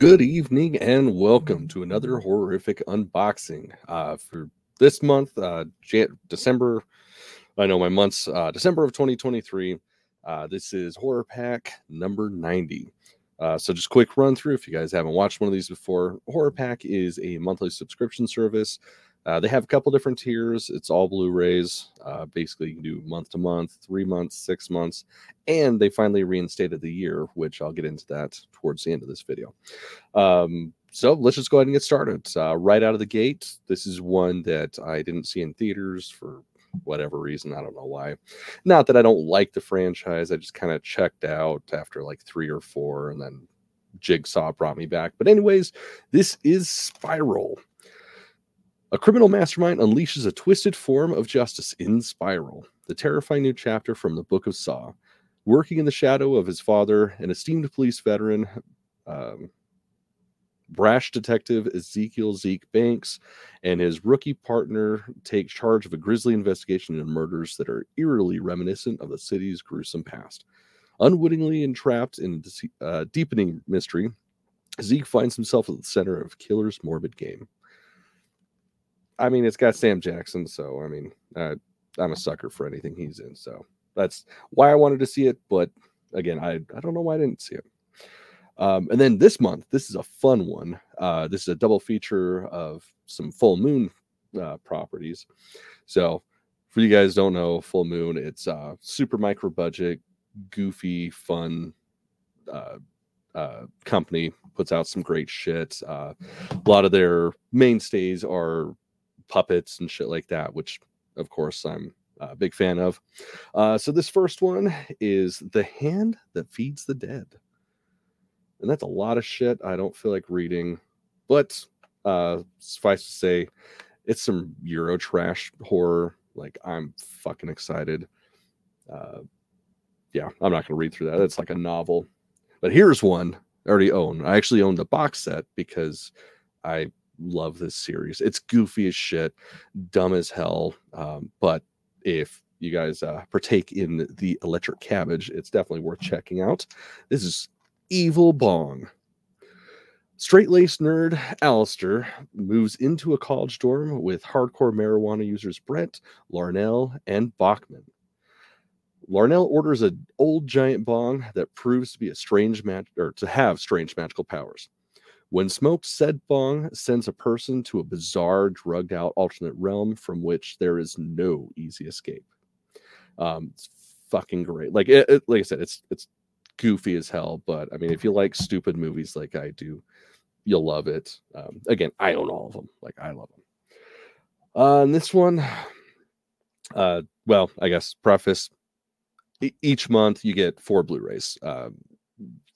Good evening and welcome to another horrific unboxing. Uh, for this month, uh, December, I know my months, uh, December of 2023. Uh, this is Horror Pack number 90. Uh, so, just quick run through if you guys haven't watched one of these before. Horror Pack is a monthly subscription service uh, they have a couple different tiers. It's all Blu-rays. Uh, basically, you can do month to month, three months, six months, and they finally reinstated the year, which I'll get into that towards the end of this video. Um, so let's just go ahead and get started. Uh, right out of the gate, this is one that I didn't see in theaters for whatever reason. I don't know why. Not that I don't like the franchise. I just kind of checked out after like three or four, and then Jigsaw brought me back. But anyways, this is Spiral. A criminal mastermind unleashes a twisted form of justice in Spiral, the terrifying new chapter from the Book of Saw. Working in the shadow of his father, an esteemed police veteran, um, brash detective Ezekiel Zeke Banks and his rookie partner take charge of a grisly investigation into murders that are eerily reminiscent of the city's gruesome past. Unwittingly entrapped in a uh, deepening mystery, Zeke finds himself at the center of killer's morbid game. I mean, it's got Sam Jackson, so I mean, uh, I'm a sucker for anything he's in. So that's why I wanted to see it. But again, I I don't know why I didn't see it. Um, and then this month, this is a fun one. Uh, this is a double feature of some full moon uh, properties. So for you guys don't know, full moon, it's uh, super micro budget, goofy, fun uh, uh, company puts out some great shit. Uh, a lot of their mainstays are puppets and shit like that, which of course I'm a big fan of. Uh, so this first one is The Hand That Feeds the Dead. And that's a lot of shit I don't feel like reading, but uh, suffice to say, it's some Euro trash horror. Like I'm fucking excited. Uh, yeah, I'm not going to read through that. It's like a novel. But here's one I already own. I actually own the box set because I love this series. It's goofy as shit, dumb as hell. Um, but if you guys uh, partake in the electric cabbage, it's definitely worth checking out. This is Evil Bong. Straight laced nerd Alistair moves into a college dorm with hardcore marijuana users Brent, Larnell, and Bachman. Larnell orders an old giant bong that proves to be a strange match or to have strange magical powers. When smoked, said bong sends a person to a bizarre, drugged out alternate realm from which there is no easy escape. Um, it's fucking great. Like it, it, like I said, it's it's goofy as hell, but I mean, if you like stupid movies like I do, you'll love it. Um, again, I own all of them. Like I love them. Uh, and this one, uh, well, I guess preface. E- each month you get four Blu-rays. Um,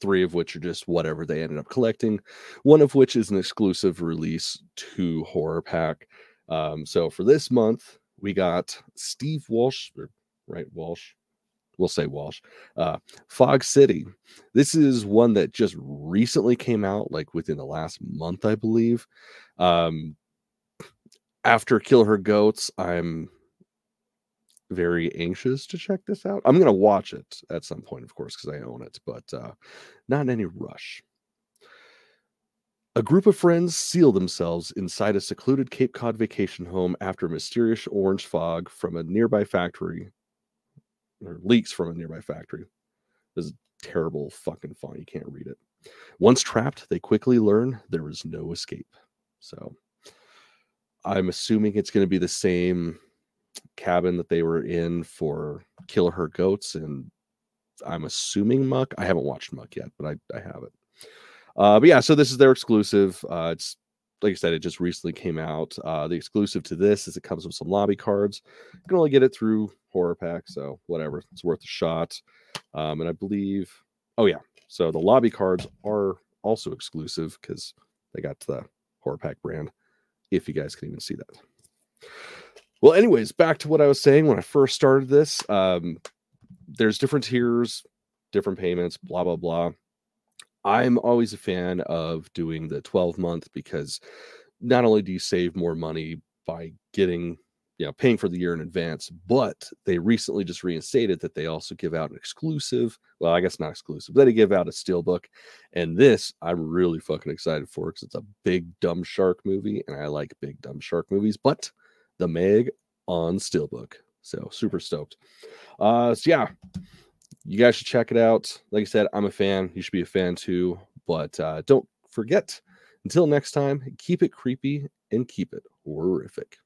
three of which are just whatever they ended up collecting, one of which is an exclusive release to Horror Pack. Um, so for this month, we got Steve Wolsh, right? Walsh. We'll say Walsh. Uh, Fog City. This is one that just recently came out, like within the last month, I believe. Um, after Kill Her Goats, I'm very anxious to check this out. I'm going to watch it at some point, of course, because I own it, but uh, not in any rush. A group of friends seal themselves inside a secluded Cape Cod vacation home after mysterious orange fog from a nearby factory or leaks from a nearby factory. This is terrible fucking font. You can't read it. Once trapped, they quickly learn there is no escape. So I'm assuming it's going to be the same cabin that they were in for Kill Her Goats, and I'm assuming Muck. I haven't watched Muck yet, but I, I have it. Uh, but yeah, so this is their exclusive. Uh, it's like I said, it just recently came out. Uh, the exclusive to this is it comes with some lobby cards. You can only get it through Horror Pack, so whatever, it's worth a shot. Um, and I believe, oh yeah, so the lobby cards are also exclusive because they got the Horror Pack brand. If you guys can even see that. Well, anyways, back to what I was saying when I first started this. Um, there's different tiers, different payments, blah blah blah. I'm always a fan of doing the 12 month because not only do you save more money by getting you know paying for the year in advance but they recently just reinstated that they also give out an exclusive well i guess not exclusive but they give out a steelbook and this i'm really fucking excited for because it's a big dumb shark movie and i like big dumb shark movies but the meg on steelbook. So super stoked. Uh so yeah you guys should check it out. Like i said i'm a fan. You should be a fan too. But uh don't forget until next time keep it creepy and keep it horrific